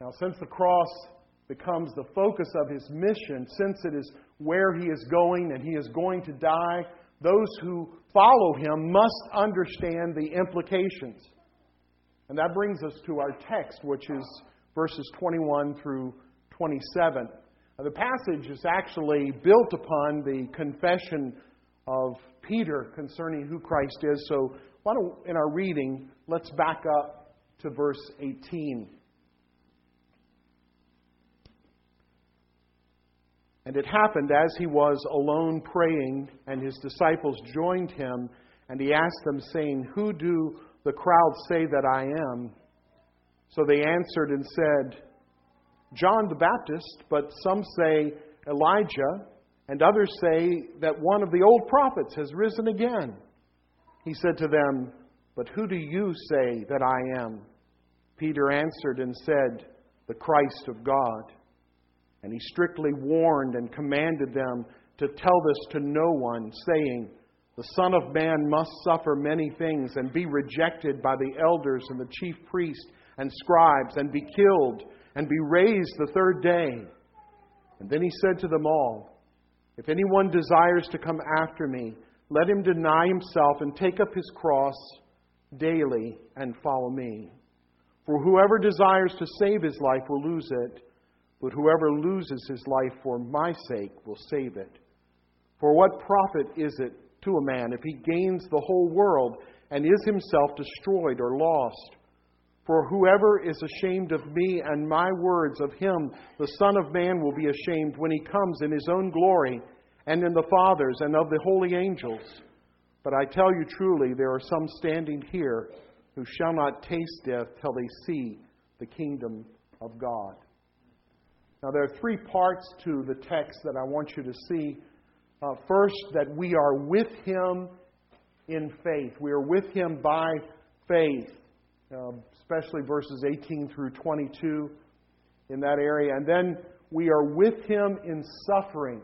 Now, since the cross becomes the focus of his mission, since it is where he is going and he is going to die, those who follow him must understand the implications. And that brings us to our text, which is verses 21 through 27. Now, the passage is actually built upon the confession of Peter concerning who Christ is. So, why don't, in our reading, let's back up to verse 18. And it happened as he was alone praying, and his disciples joined him, and he asked them, saying, Who do the crowd say that I am? So they answered and said, John the Baptist, but some say Elijah, and others say that one of the old prophets has risen again. He said to them, But who do you say that I am? Peter answered and said, The Christ of God. And he strictly warned and commanded them to tell this to no one, saying, The Son of Man must suffer many things and be rejected by the elders and the chief priests and scribes and be killed and be raised the third day. And then he said to them all, If anyone desires to come after me, let him deny himself and take up his cross daily and follow me. For whoever desires to save his life will lose it but whoever loses his life for my sake will save it. For what profit is it to a man if he gains the whole world and is himself destroyed or lost? For whoever is ashamed of me and my words of him, the Son of Man will be ashamed when he comes in his own glory and in the Father's and of the holy angels. But I tell you truly, there are some standing here who shall not taste death till they see the kingdom of God. Now, there are three parts to the text that I want you to see. Uh, first, that we are with Him in faith. We are with Him by faith, uh, especially verses 18 through 22 in that area. And then we are with Him in suffering.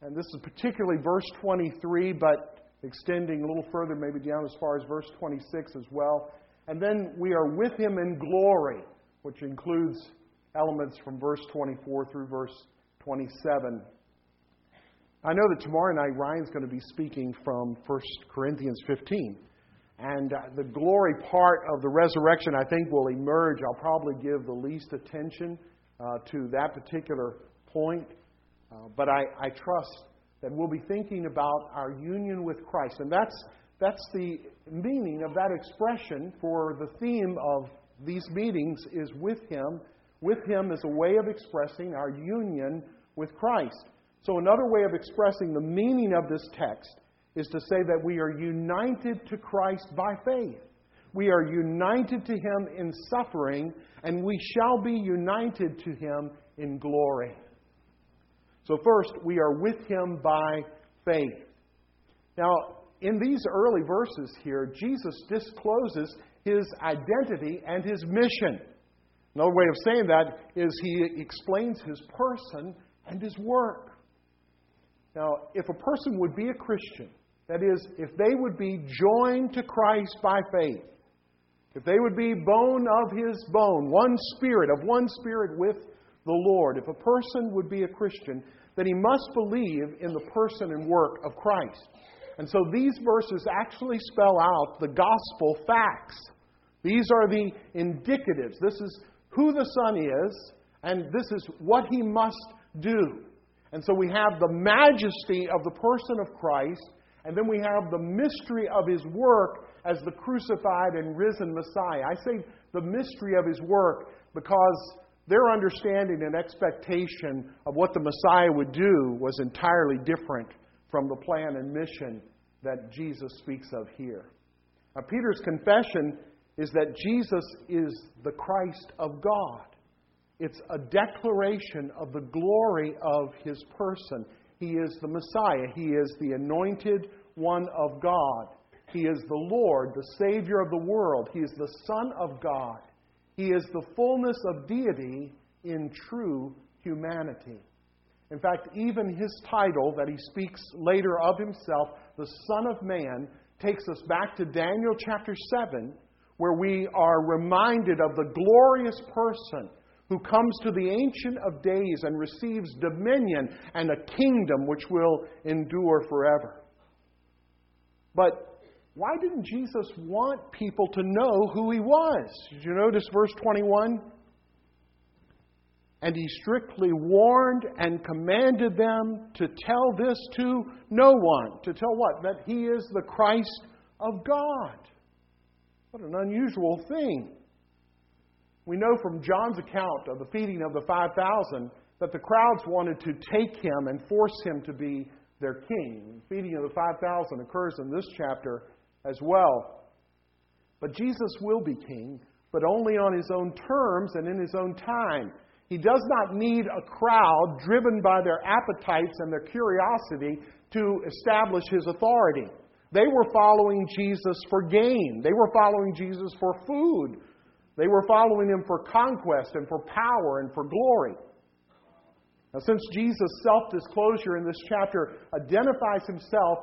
And this is particularly verse 23, but extending a little further, maybe down as far as verse 26 as well. And then we are with Him in glory, which includes elements from verse 24 through verse 27. I know that tomorrow night Ryan's going to be speaking from 1 Corinthians 15. And uh, the glory part of the resurrection, I think, will emerge. I'll probably give the least attention uh, to that particular point. Uh, but I, I trust that we'll be thinking about our union with Christ. And that's, that's the meaning of that expression for the theme of these meetings is with Him with Him as a way of expressing our union with Christ. So, another way of expressing the meaning of this text is to say that we are united to Christ by faith. We are united to Him in suffering, and we shall be united to Him in glory. So, first, we are with Him by faith. Now, in these early verses here, Jesus discloses His identity and His mission. Another way of saying that is he explains his person and his work. Now, if a person would be a Christian, that is, if they would be joined to Christ by faith, if they would be bone of his bone, one spirit, of one spirit with the Lord, if a person would be a Christian, then he must believe in the person and work of Christ. And so these verses actually spell out the gospel facts. These are the indicatives. This is who the Son is, and this is what he must do. And so we have the majesty of the person of Christ, and then we have the mystery of his work as the crucified and risen Messiah. I say the mystery of his work because their understanding and expectation of what the Messiah would do was entirely different from the plan and mission that Jesus speaks of here. Now, Peter's confession is that Jesus is the Christ of God. It's a declaration of the glory of his person. He is the Messiah. He is the anointed one of God. He is the Lord, the Savior of the world. He is the Son of God. He is the fullness of deity in true humanity. In fact, even his title that he speaks later of himself, the Son of Man, takes us back to Daniel chapter 7 where we are reminded of the glorious person who comes to the Ancient of Days and receives dominion and a kingdom which will endure forever. But why didn't Jesus want people to know who he was? Did you notice verse 21? And he strictly warned and commanded them to tell this to no one. To tell what? That he is the Christ of God. What an unusual thing. We know from John's account of the feeding of the 5,000 that the crowds wanted to take him and force him to be their king. The feeding of the 5,000 occurs in this chapter as well. But Jesus will be king, but only on his own terms and in his own time. He does not need a crowd driven by their appetites and their curiosity to establish his authority. They were following Jesus for gain. They were following Jesus for food. They were following him for conquest and for power and for glory. Now, since Jesus' self disclosure in this chapter identifies himself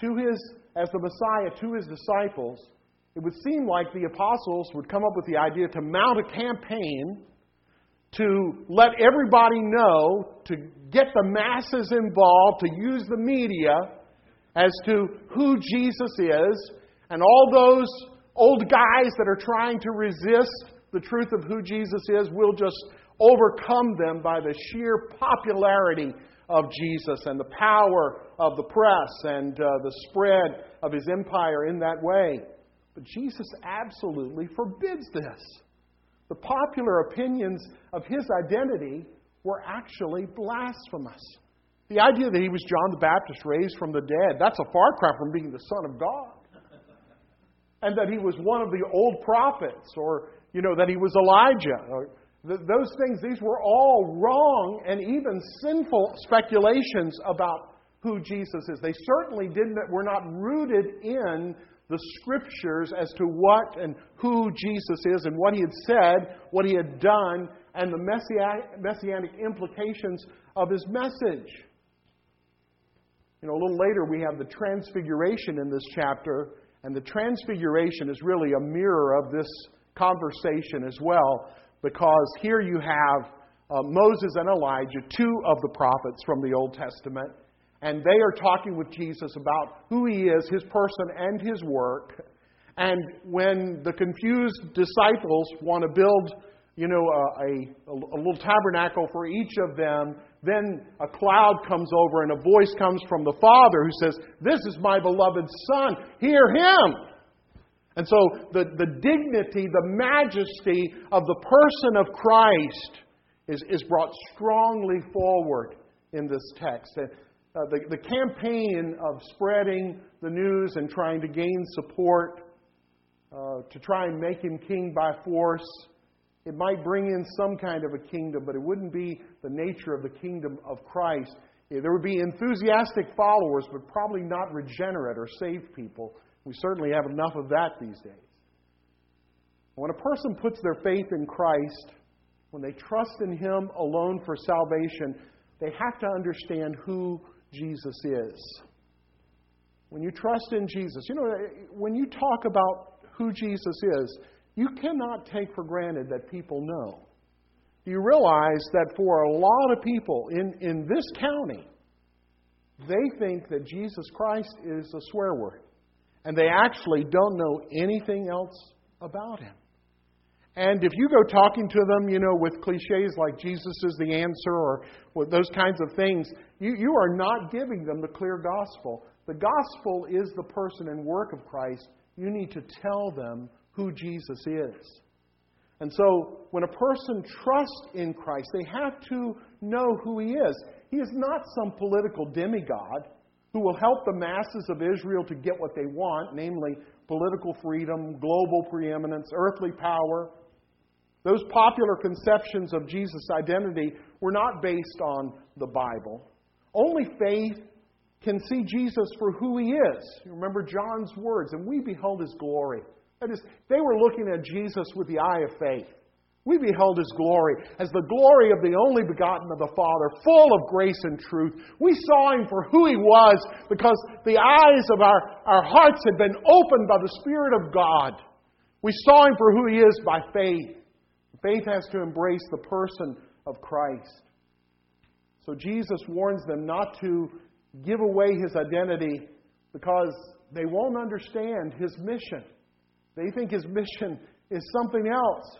to his, as the Messiah to his disciples, it would seem like the apostles would come up with the idea to mount a campaign to let everybody know, to get the masses involved, to use the media as to who Jesus is, and all those old guys that are trying to resist the truth of who Jesus is will just overcome them by the sheer popularity of Jesus and the power of the press and uh, the spread of his empire in that way. But Jesus absolutely forbids this. The popular opinions of his identity were actually blasphemous. The idea that he was John the Baptist raised from the dead, that's a far cry from being the Son of God. And that he was one of the old prophets, or, you know, that he was Elijah. Or, those things, these were all wrong and even sinful speculations about who Jesus is. They certainly didn't, were not rooted in the scriptures as to what and who Jesus is and what he had said, what he had done, and the messianic implications of his message. You know, a little later we have the transfiguration in this chapter, and the transfiguration is really a mirror of this conversation as well because here you have uh, Moses and Elijah, two of the prophets from the Old Testament, and they are talking with Jesus about who he is, his person, and his work. And when the confused disciples want to build, you know, a, a, a little tabernacle for each of them, then a cloud comes over and a voice comes from the Father who says, This is my beloved Son, hear him. And so the, the dignity, the majesty of the person of Christ is, is brought strongly forward in this text. Uh, the, the campaign of spreading the news and trying to gain support uh, to try and make him king by force, it might bring in some kind of a kingdom, but it wouldn't be the nature of the kingdom of Christ. There would be enthusiastic followers, but probably not regenerate or saved people. We certainly have enough of that these days. When a person puts their faith in Christ, when they trust in Him alone for salvation, they have to understand who Jesus is. When you trust in Jesus, you know, when you talk about who Jesus is, you cannot take for granted that people know. You realize that for a lot of people in, in this county, they think that Jesus Christ is a swear word and they actually don't know anything else about him. And if you go talking to them, you know, with cliches like Jesus is the answer or those kinds of things, you, you are not giving them the clear gospel. The gospel is the person and work of Christ. You need to tell them who Jesus is. And so, when a person trusts in Christ, they have to know who he is. He is not some political demigod who will help the masses of Israel to get what they want, namely political freedom, global preeminence, earthly power. Those popular conceptions of Jesus' identity were not based on the Bible. Only faith can see Jesus for who he is. You remember John's words, and we beheld his glory. That is, they were looking at Jesus with the eye of faith. We beheld his glory as the glory of the only begotten of the Father, full of grace and truth. We saw him for who he was because the eyes of our, our hearts had been opened by the Spirit of God. We saw him for who he is by faith. Faith has to embrace the person of Christ. So Jesus warns them not to give away his identity because they won't understand his mission. They think his mission is something else.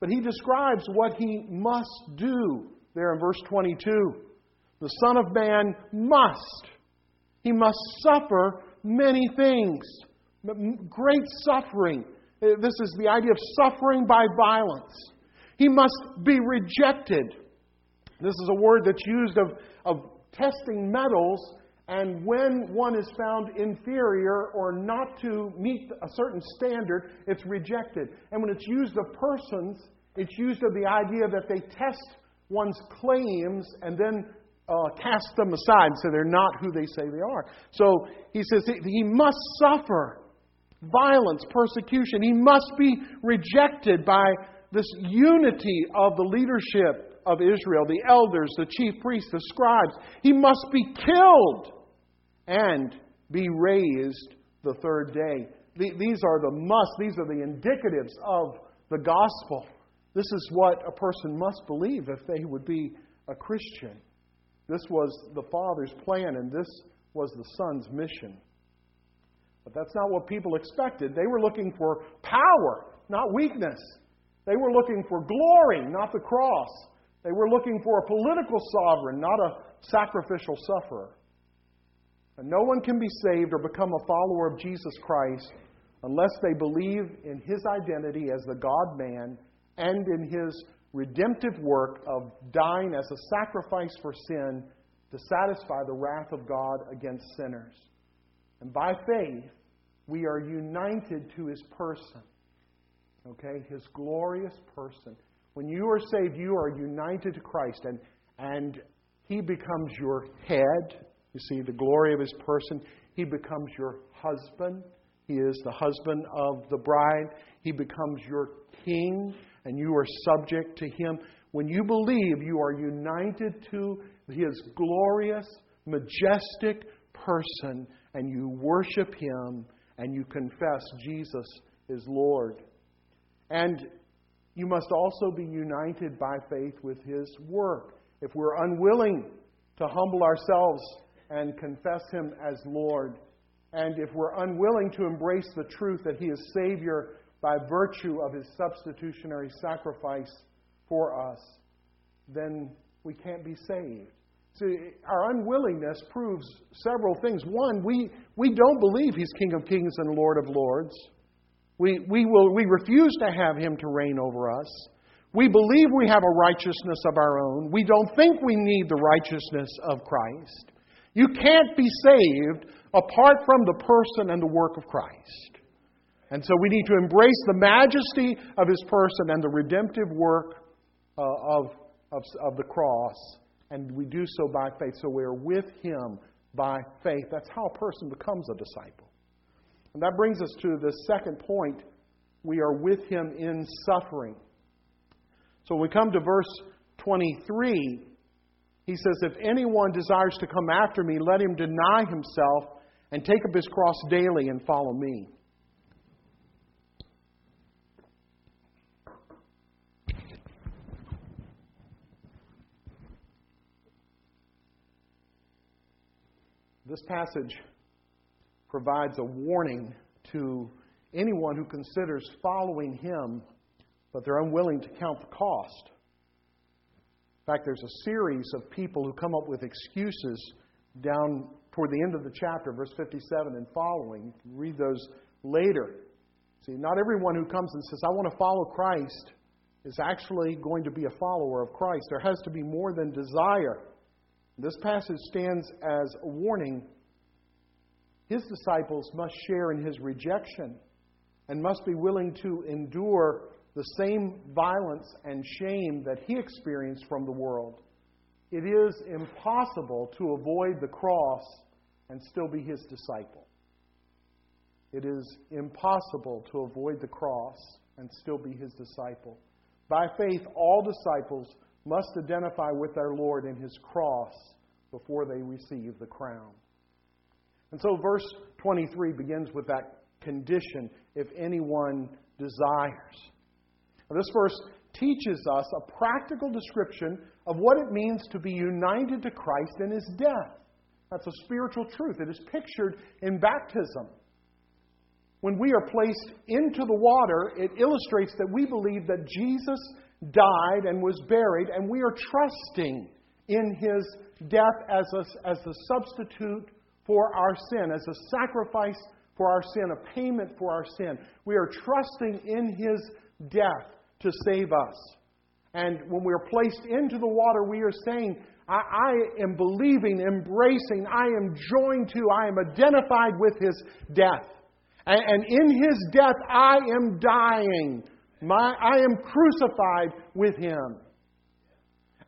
But he describes what he must do there in verse 22. The Son of Man must. He must suffer many things. Great suffering. Uh, this is the idea of suffering by violence. He must be rejected. This is a word that's used of, of testing metals, and when one is found inferior or not to meet a certain standard, it's rejected. And when it's used of persons, it's used of the idea that they test one's claims and then uh, cast them aside so they're not who they say they are. So he says he must suffer violence, persecution. He must be rejected by this unity of the leadership of Israel, the elders, the chief priests, the scribes. He must be killed and be raised the third day. These are the must, these are the indicatives of the gospel. This is what a person must believe if they would be a Christian. This was the Father's plan, and this was the Son's mission. But that's not what people expected. They were looking for power, not weakness. They were looking for glory, not the cross. They were looking for a political sovereign, not a sacrificial sufferer. And no one can be saved or become a follower of Jesus Christ unless they believe in his identity as the God man and in his redemptive work of dying as a sacrifice for sin to satisfy the wrath of God against sinners. And by faith, we are united to his person. Okay? His glorious person. When you are saved, you are united to Christ, and, and he becomes your head. You see, the glory of his person. He becomes your husband. He is the husband of the bride. He becomes your king and you are subject to Him. When you believe, you are united to His glorious, majestic person, and you worship Him and you confess Jesus is Lord. And you must also be united by faith with His work. If we're unwilling to humble ourselves and confess Him as Lord, and if we're unwilling to embrace the truth that He is Savior by virtue of his substitutionary sacrifice for us, then we can't be saved. See, our unwillingness proves several things. One, we, we don't believe he's King of Kings and Lord of Lords. We, we, will, we refuse to have him to reign over us. We believe we have a righteousness of our own. We don't think we need the righteousness of Christ. You can't be saved apart from the person and the work of Christ. And so we need to embrace the majesty of his person and the redemptive work uh, of, of, of the cross. And we do so by faith. So we're with him by faith. That's how a person becomes a disciple. And that brings us to the second point. We are with him in suffering. So when we come to verse 23, he says, If anyone desires to come after me, let him deny himself and take up his cross daily and follow me. This passage provides a warning to anyone who considers following him, but they're unwilling to count the cost. In fact, there's a series of people who come up with excuses down toward the end of the chapter, verse 57 and following. read those later. See, not everyone who comes and says, I want to follow Christ, is actually going to be a follower of Christ. There has to be more than desire. This passage stands as a warning. His disciples must share in his rejection and must be willing to endure the same violence and shame that he experienced from the world. It is impossible to avoid the cross and still be his disciple. It is impossible to avoid the cross and still be his disciple. By faith, all disciples must identify with their Lord in his cross before they receive the crown. And so, verse 23 begins with that condition if anyone desires. This verse teaches us a practical description of what it means to be united to Christ in his death. That's a spiritual truth. It is pictured in baptism. When we are placed into the water, it illustrates that we believe that Jesus died and was buried, and we are trusting in his death as a, as a substitute for our sin, as a sacrifice for our sin, a payment for our sin. We are trusting in his death to save us. And when we are placed into the water, we are saying, I, I, am believing, embracing, I am joined to, I am identified with his death. And, and in his death, I am dying. My, I am crucified with him.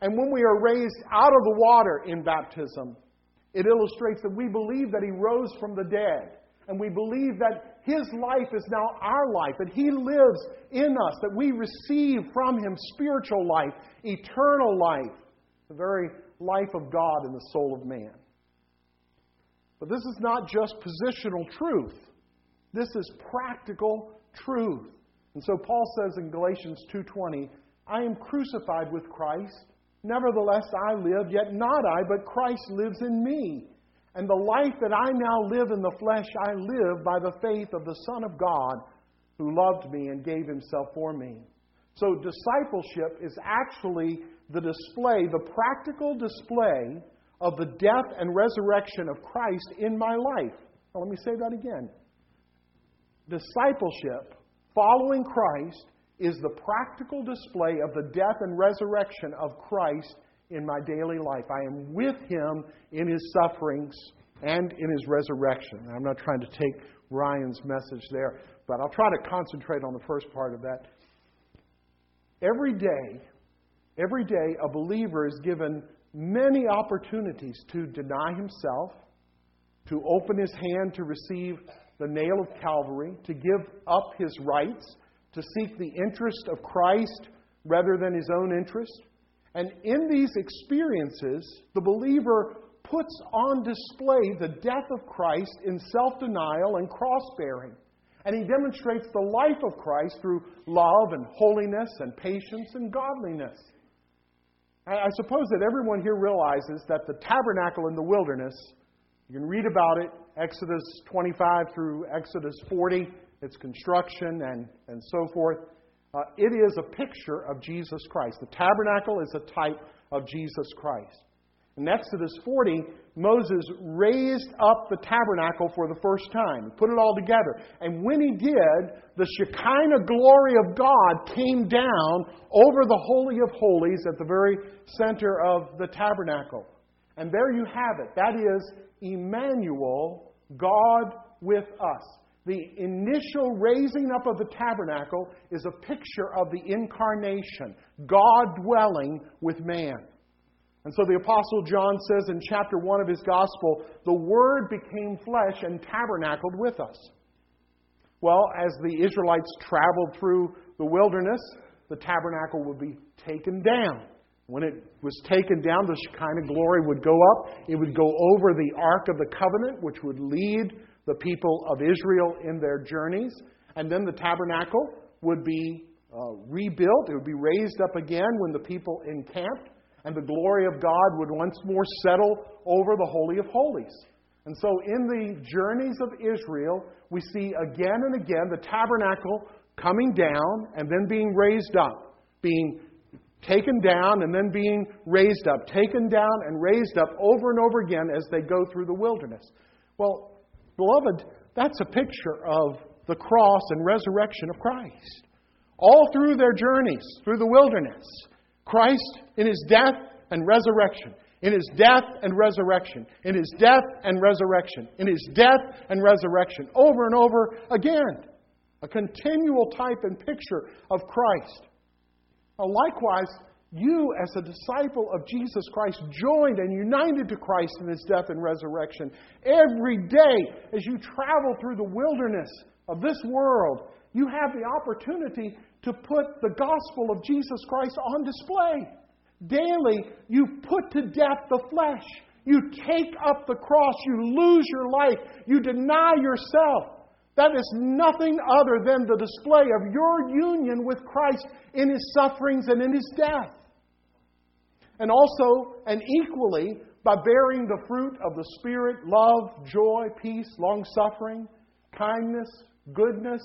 And when we are raised out of the water in baptism, it illustrates that we believe that he rose from the dead. And we believe that his life is now our life, that he lives in us, that we receive from him spiritual life, eternal life, the very life of God in the soul of man. But this is not just positional truth. This is practical truth. And so Paul says in Galatians 2:20, I am crucified with Christ. Nevertheless I live, yet not I, but Christ lives in me. And the life that I now live in the flesh, I live by the faith of the Son of God who loved me and gave himself for me. So discipleship is actually the display, the practical display of the death and resurrection of Christ in my life. Now, let me say that again. Discipleship, following Christ, is the practical display of the death and resurrection of Christ in my daily life. I am with him in his sufferings and in his resurrection. I'm not trying to take Ryan's message there, but I'll try to concentrate on the first part of that. Every day, every day, a believer is given many opportunities to deny himself, to open his hand to receive the nail of Calvary, to give up his rights, to seek the interest of Christ rather than his own interest. And in these experiences, the believer puts on display the death of Christ in self denial and cross bearing. And he demonstrates the life of Christ through love and holiness and patience and godliness. I suppose that everyone here realizes that the tabernacle in the wilderness, you can read about it, Exodus 25 through Exodus 40, its construction and, and so forth. Uh, it is a picture of Jesus Christ. The tabernacle is a type of Jesus Christ. In Exodus 40, Moses raised up the tabernacle for the first time, put it all together. And when he did, the Shekinah glory of God came down over the Holy of Holies at the very center of the tabernacle. And there you have it. That is Emmanuel, God with us. The initial raising up of the tabernacle is a picture of the incarnation, God dwelling with man. And so the Apostle John says in chapter 1 of his Gospel, the Word became flesh and tabernacled with us. Well, as the Israelites traveled through the wilderness, the tabernacle would be taken down. When it was taken down, the Shekinah glory would go up. It would go over the Ark of the Covenant, which would lead the people of Israel in their journeys. And then the tabernacle would be uh, rebuilt. It would be raised up again when the people encamped and the glory of God would once more settle over the Holy of Holies. And so, in the journeys of Israel, we see again and again the tabernacle coming down and then being raised up, being taken down and then being raised up, taken down and raised up over and over again as they go through the wilderness. Well, beloved, that's a picture of the cross and resurrection of Christ. All through their journeys, through the wilderness, Christ in his death and resurrection, in his death and resurrection, in his death and resurrection, in his death and resurrection, over and over again. A continual type and picture of Christ. Now, likewise, you, as a disciple of Jesus Christ, joined and united to Christ in his death and resurrection, every day as you travel through the wilderness of this world, you have the opportunity to put the gospel of Jesus Christ on display. Daily, you put to death the flesh. You take up the cross. You lose your life. You deny yourself. That is nothing other than the display of your union with Christ in his sufferings and in his death. And also, and equally, by bearing the fruit of the Spirit love, joy, peace, long suffering, kindness, goodness,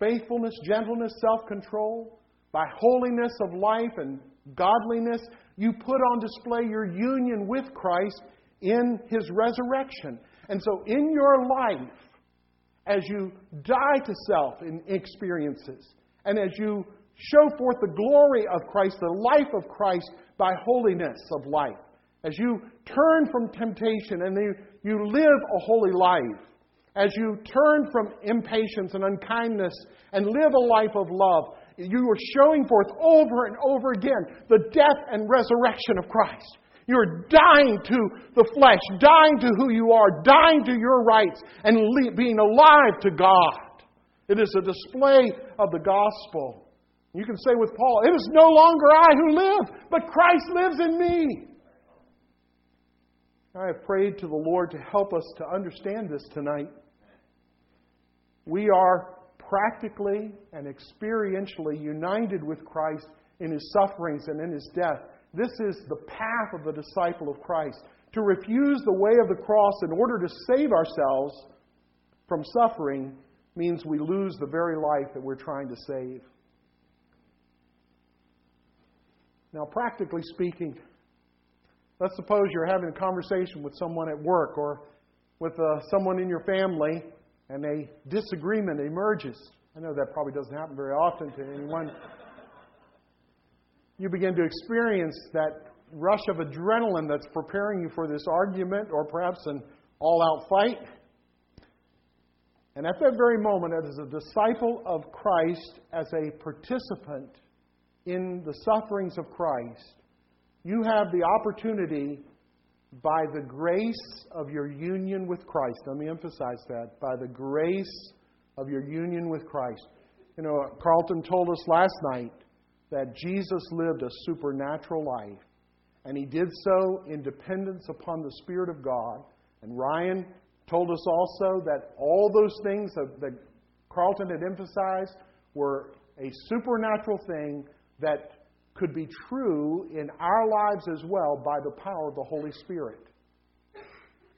faithfulness, gentleness, self control, by holiness of life and godliness, you put on display your union with Christ in his resurrection. And so, in your life, as you die to self in experiences, and as you show forth the glory of Christ, the life of Christ by holiness of life, as you turn from temptation and you, you live a holy life, as you turn from impatience and unkindness and live a life of love, you are showing forth over and over again the death and resurrection of Christ. You're dying to the flesh, dying to who you are, dying to your rights, and being alive to God. It is a display of the gospel. You can say with Paul, It is no longer I who live, but Christ lives in me. I have prayed to the Lord to help us to understand this tonight. We are practically and experientially united with Christ in his sufferings and in his death. This is the path of the disciple of Christ. To refuse the way of the cross in order to save ourselves from suffering means we lose the very life that we're trying to save. Now, practically speaking, let's suppose you're having a conversation with someone at work or with uh, someone in your family and a disagreement emerges. I know that probably doesn't happen very often to anyone you begin to experience that rush of adrenaline that's preparing you for this argument or perhaps an all out fight. And at that very moment, as a disciple of Christ, as a participant in the sufferings of Christ, you have the opportunity by the grace of your union with Christ. Let me emphasize that. By the grace of your union with Christ. You know, Carlton told us last night that Jesus lived a supernatural life, and he did so in dependence upon the Spirit of God. And Ryan told us also that all those things that, Carlton had emphasized were a supernatural thing that could be true in our lives as well by the power of the Holy Spirit.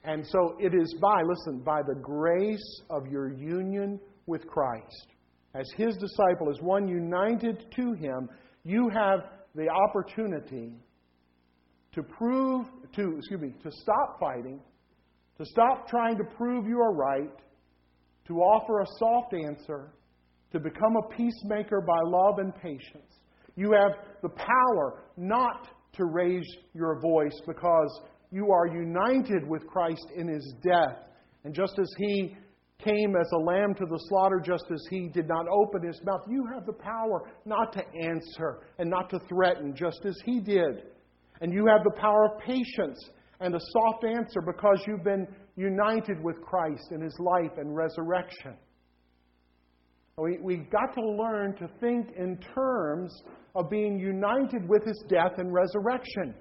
And so it is by, listen, by the grace of your union with Christ. As his disciple, as one united to him, you have the opportunity to prove, to, excuse me, to stop fighting, to stop trying to prove you are right, to offer a soft answer, to become a peacemaker by love and patience. You have the power not to raise your voice because you are united with Christ in his death. And just as he came as a lamb to the slaughter just as he did not open his mouth. You have the power not to answer and not to threaten just as he did. And you have the power of patience and a soft answer because you've been united with Christ in his life and resurrection. We, we've got to learn to think in terms of being united with his death and resurrection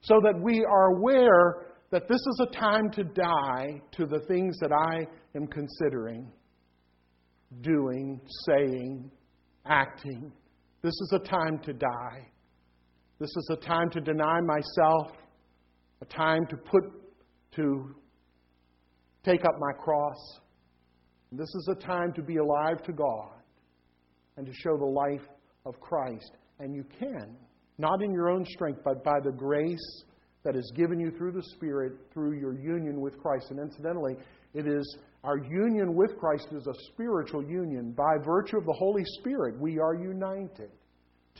so that we are aware that this is a time to die to the things that I am considering, doing, saying, acting. This is a time to die. This is a time to deny myself, a time to put, to take up my cross. This is a time to be alive to God and to show the life of Christ. And you can, not in your own strength, but by the grace that is given you through the Spirit through your union with Christ. And incidentally, it is our union with Christ is a spiritual union. By virtue of the Holy Spirit, we are united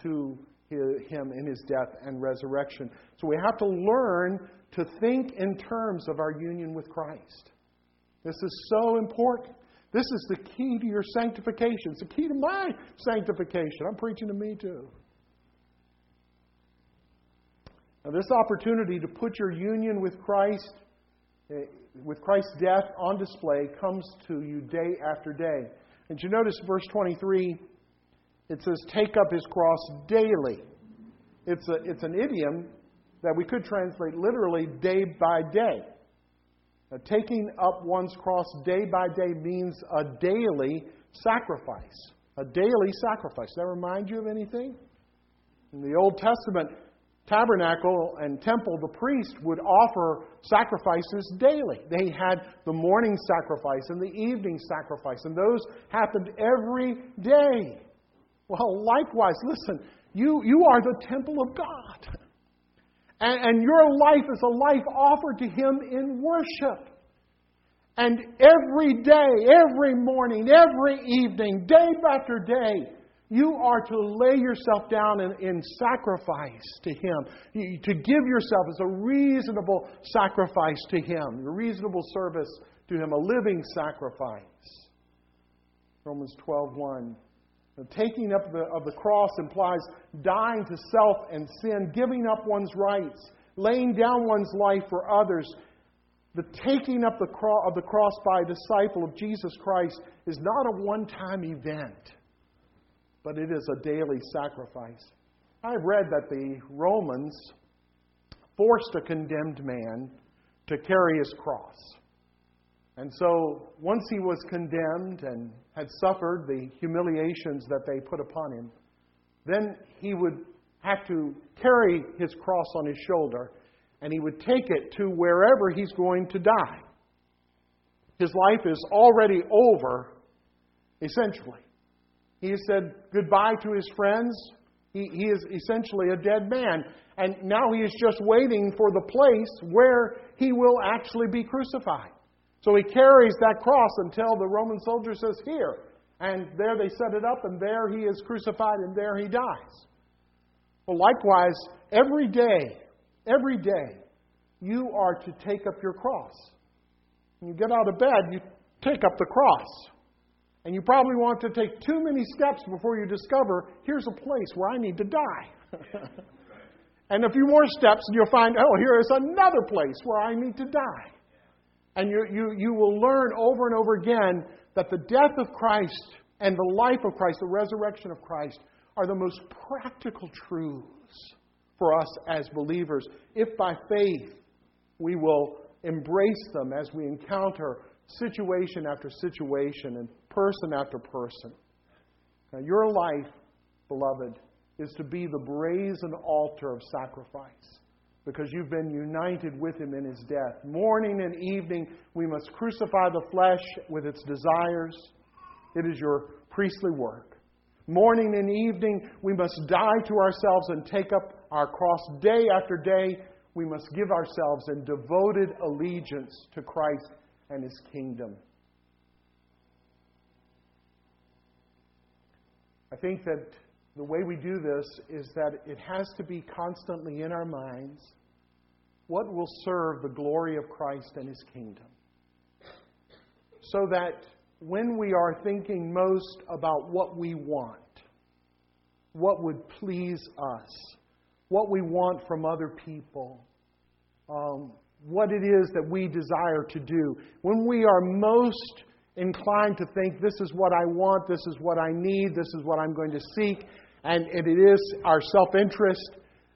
to Him in His death and resurrection. So we have to learn to think in terms of our union with Christ. This is so important. This is the key to your sanctification. It's the key to my sanctification. I'm preaching to me too. Now, this opportunity to put your union with Christ, eh, with Christ's death on display, comes to you day after day. And you notice verse 23, it says, Take up his cross daily. It's, a, it's an idiom that we could translate literally day by day. Uh, taking up one's cross day by day means a daily sacrifice. A daily sacrifice. Does that remind you of anything? In the Old Testament tabernacle and temple, the priest would offer sacrifices daily. They had the morning sacrifice and the evening sacrifice, and those happened every day. Well, likewise, listen, you, you are the temple of God. And, and your life is a life offered to Him in worship. And every day, every morning, every evening, day after day, you are to lay yourself down in, in, sacrifice to Him, to give yourself as a reasonable sacrifice to Him, a reasonable service to Him, a living sacrifice. Romans 12:1. The taking up the, of the cross implies dying to self and sin, giving up one's rights, laying down one's life for others. The taking up the cro- of the cross by a disciple of Jesus Christ is not a one time event, but it is a daily sacrifice. I've read that the Romans forced a condemned man to carry his cross. And so, once he was condemned and had suffered the humiliations that they put upon him, then he would have to carry his cross on his shoulder and he would take it to wherever he's going to die. His life is already over, essentially. He has said goodbye to his friends. He, he is essentially a dead man. And now he is just waiting for the place where he will actually be crucified. So he carries that cross until the Roman soldier says, Here. And there they set it up, and there he is crucified, and there he dies. Well, likewise, every day, every day, you are to take up your cross. When you get out of bed, you take up the cross. And you probably want to take too many steps before you discover here's a place where I need to die. and a few more steps, and you'll find, oh, here is another place where I need to die. And you, you, you will learn over and over again that the death of Christ and the life of Christ, the resurrection of Christ, are the most practical truths for us as believers. If by faith we will embrace them as we encounter situation after situation and person after person. Now, your life, beloved, is to be the brazen altar of sacrifice because you've been united with him in his death. Morning and evening, we must crucify the flesh with its desires. It is your priestly work. Morning and evening, we must die to ourselves and take up our cross day after day. We must give ourselves in devoted allegiance to Christ and his kingdom. I think that the way we do this is that it has to be constantly in our minds what will serve the glory of Christ and his kingdom. So that when we are thinking most about what we want, what would please us, what we want from other people, um, what it is that we desire to do, when we are most inclined to think, this is what I want, this is what I need, this is what I'm going to seek, and it is our self interest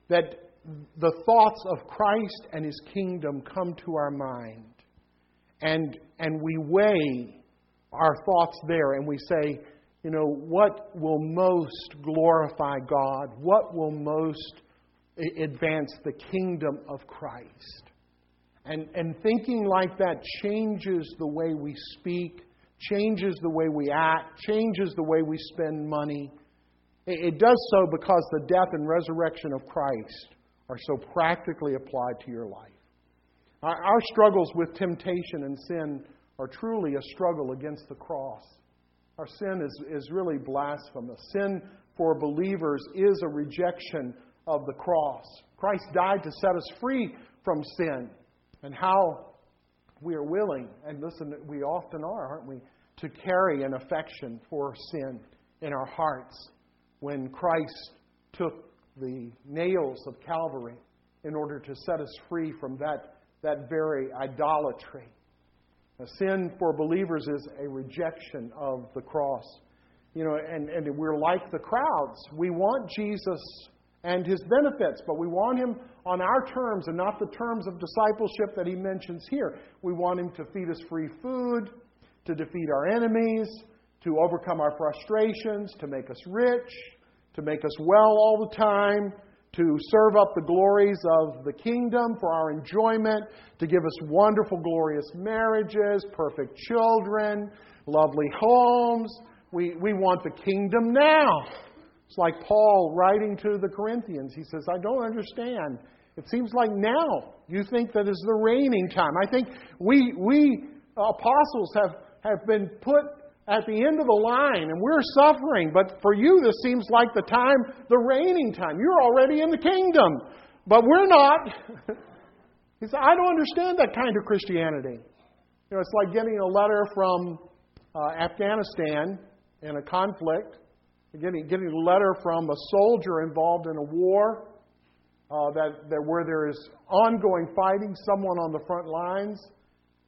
that the thoughts of Christ and His kingdom come to our mind. And, and we weigh our thoughts there and we say, you know, what will most glorify God? What will most advance the kingdom of Christ? And, and thinking like that changes the way we speak, changes the way we act, changes the way we spend money. It does so because the death and resurrection of Christ are so practically applied to your life. Our struggles with temptation and sin are truly a struggle against the cross. Our sin is, is really blasphemous. Sin for believers is a rejection of the cross. Christ died to set us free from sin. And how we are willing, and listen, we often are, aren't we, to carry an affection for sin in our hearts when Christ took the nails of Calvary in order to set us free from that, that very idolatry. A sin for believers is a rejection of the cross. You know, and, and we're like the crowds. We want Jesus and his benefits, but we want him on our terms and not the terms of discipleship that he mentions here. We want him to feed us free food, to defeat our enemies, to overcome our frustrations, to make us rich, to make us well all the time, to serve up the glories of the kingdom for our enjoyment, to give us wonderful, glorious marriages, perfect children, lovely homes. We, we want the kingdom now. It's like Paul writing to the Corinthians. He says, I don't understand. It seems like now you think that is the reigning time. I think we, we apostles have, have been put at the end of the line and we're suffering, but for you this seems like the time, the reigning time. You're already in the kingdom, but we're not. he said, I don't understand that kind of Christianity. You know, it's like getting a letter from uh, Afghanistan in a conflict getting, getting a letter from a soldier involved in a war uh, that, that where there is ongoing fighting, someone on the front lines,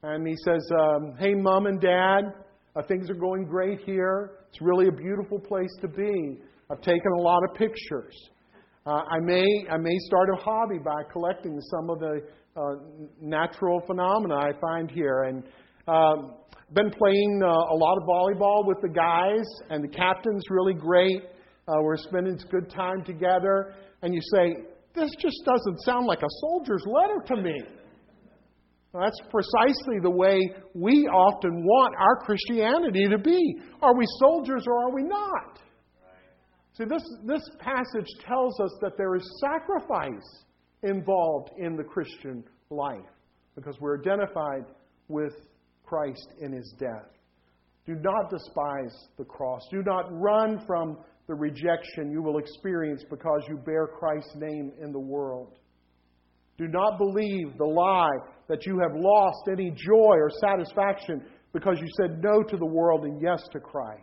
and he says, um, "Hey, mom and dad, uh, things are going great here. It's really a beautiful place to be. I've taken a lot of pictures. Uh, I may I may start a hobby by collecting some of the uh, natural phenomena I find here, and um, been playing uh, a lot of volleyball with the guys, and the captain's really great. Uh, we're spending good time together. And you say, This just doesn't sound like a soldier's letter to me. That's precisely the way we often want our Christianity to be. Are we soldiers or are we not? See, this, this passage tells us that there is sacrifice involved in the Christian life because we're identified with Christ in his death. Do not despise the cross. Do not run from the rejection you will experience because you bear Christ's name in the world. Do not believe the lie that you have lost any joy or satisfaction because you said no to the world and yes to Christ.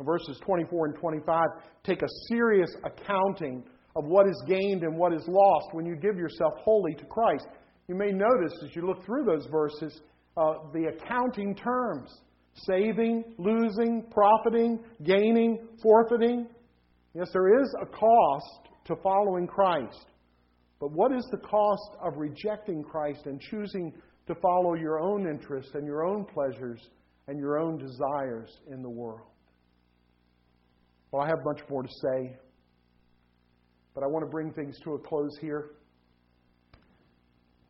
Verses 24 and 25 take a serious accounting of what is gained and what is lost when you give yourself wholly to Christ. You may notice as you look through those verses uh, the accounting terms saving, losing, profiting, gaining, forfeiting. Yes, there is a cost to following Christ. But what is the cost of rejecting Christ and choosing to follow your own interests and your own pleasures and your own desires in the world? Well, I have much more to say, but I want to bring things to a close here.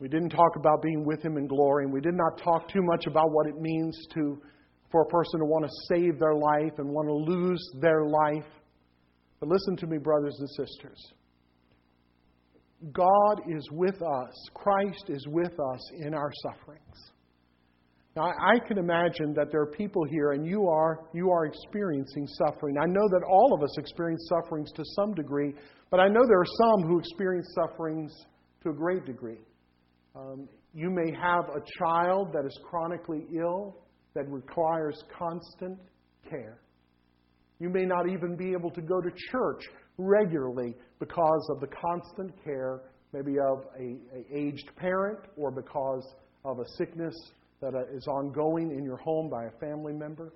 We didn't talk about being with Him in glory, and we did not talk too much about what it means to, for a person to want to save their life and want to lose their life. But listen to me, brothers and sisters. God is with us, Christ is with us in our sufferings. Now, I can imagine that there are people here, and you are, you are experiencing suffering. I know that all of us experience sufferings to some degree, but I know there are some who experience sufferings to a great degree. Um, you may have a child that is chronically ill that requires constant care. You may not even be able to go to church regularly because of the constant care, maybe of a, a aged parent or because of a sickness that uh, ongoing in your home by a family member.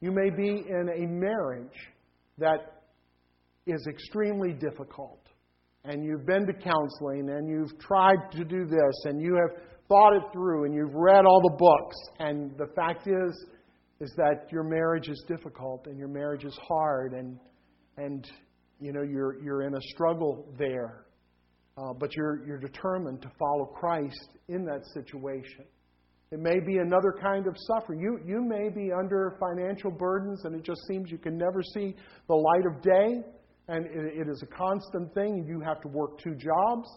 You may be in a marriage that is extremely difficult and you've been to counseling and you've tried to do this and you have thought it through and you've read all the books and the fact is is that your marriage is difficult and your marriage is hard and and you know you're you're in a struggle there. Uh, but you're you're determined to follow Christ in that situation. It may be another kind of suffering. You you may be under financial burdens and it just seems you can never see the light of day and it is a constant thing. You have to work two jobs,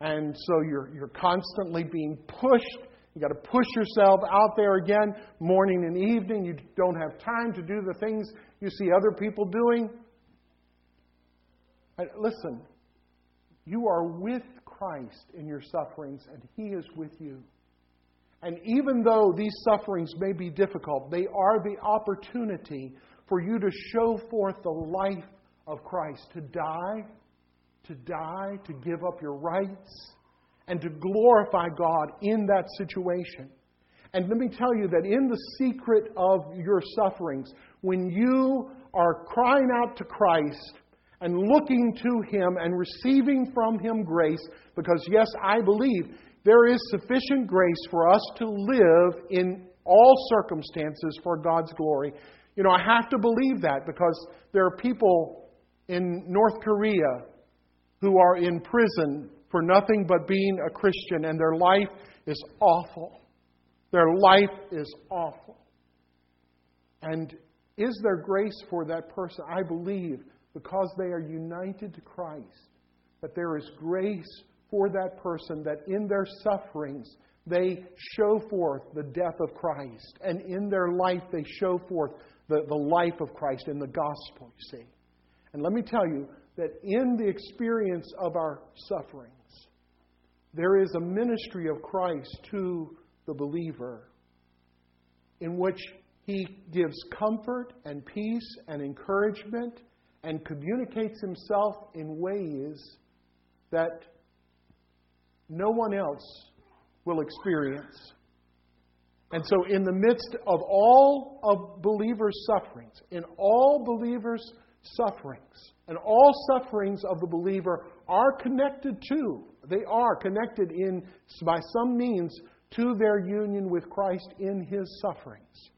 and so you're, you're constantly being pushed. You've got to push yourself out there again, morning and evening. You don't have time to do the things you see other people doing. Listen, you are with Christ in your sufferings, and He is with you. And even though these sufferings may be difficult, they are the opportunity for you to show forth the life of Christ to die, to die, to give up your rights, and to glorify God in that situation. And let me tell you that in the secret of your sufferings, when you are crying out to Christ and looking to Him and receiving from Him grace because, yes, I believe there is sufficient grace for us to live in all circumstances for God's glory. You know, I have to believe that because there are people in North Korea who are in prison for nothing but being a Christian, and their life is awful. Their life is awful. And is there grace for that person? I believe because they are united to Christ, that there is grace for that person, that in their sufferings they show forth the death of Christ, and in their life they show forth the, the life of Christ in the gospel, you see. And let me tell you that in the experience of our sufferings, there is a ministry of Christ to the believer in which he gives comfort and peace and encouragement and communicates himself in ways that no one else will experience. And so, in the midst of all of believers' sufferings, in all believers' sufferings, and all sufferings of the believer are connected to, they are connected in, by some means to their union with Christ in his sufferings.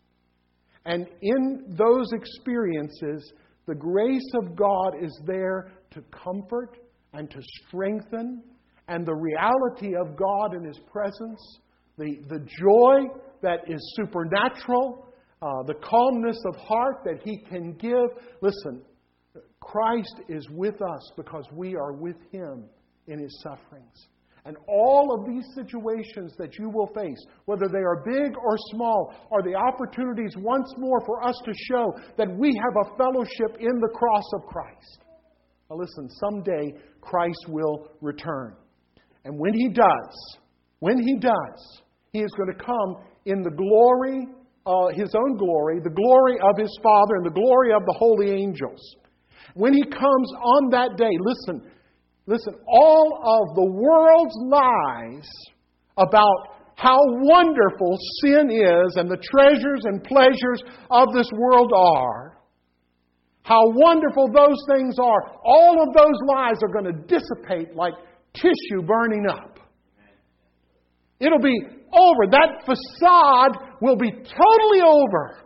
And in those experiences, the grace of God is there to comfort and to strengthen, and the reality of God in His presence, the, the joy that is supernatural, uh, the calmness of heart that He can give. Listen, Christ is with us because we are with Him in His sufferings. And all of these situations that you will face, whether they are big or small, are the opportunities once more for us to show that we have a fellowship in the cross of Christ. Now, listen, someday Christ will return. And when he does, when he does, he is going to come in the glory, uh, his own glory, the glory of his Father, and the glory of the holy angels. When he comes on that day, listen, Listen, all of the world's lies about how wonderful sin is and the treasures and pleasures of this world are, how wonderful those things are, all of those lies are going to dissipate like tissue burning up. It'll be over. That facade will be totally over.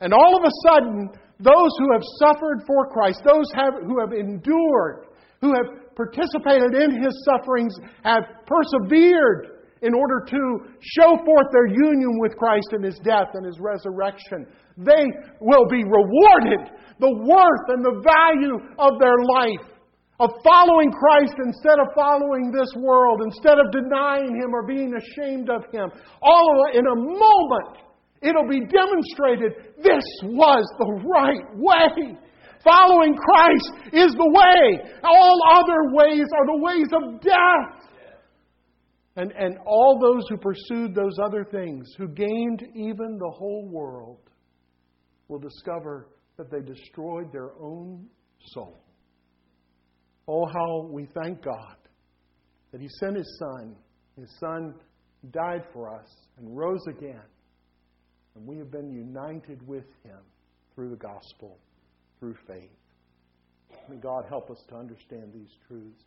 And all of a sudden, those who have suffered for Christ, those have, who have endured, who have participated in his sufferings have persevered in order to show forth their union with Christ in his death and his resurrection. They will be rewarded the worth and the value of their life of following Christ instead of following this world, instead of denying Him or being ashamed of Him. All in a moment, it'll be demonstrated this was the right way. Following Christ is the way. All other ways are the ways of death. And, and all those who pursued those other things, who gained even the whole world, will discover that they destroyed their own soul. Oh, how we thank God that He sent His Son. His Son died for us and rose again. And we have been united with Him through the gospel through faith. May God help us to understand these truths.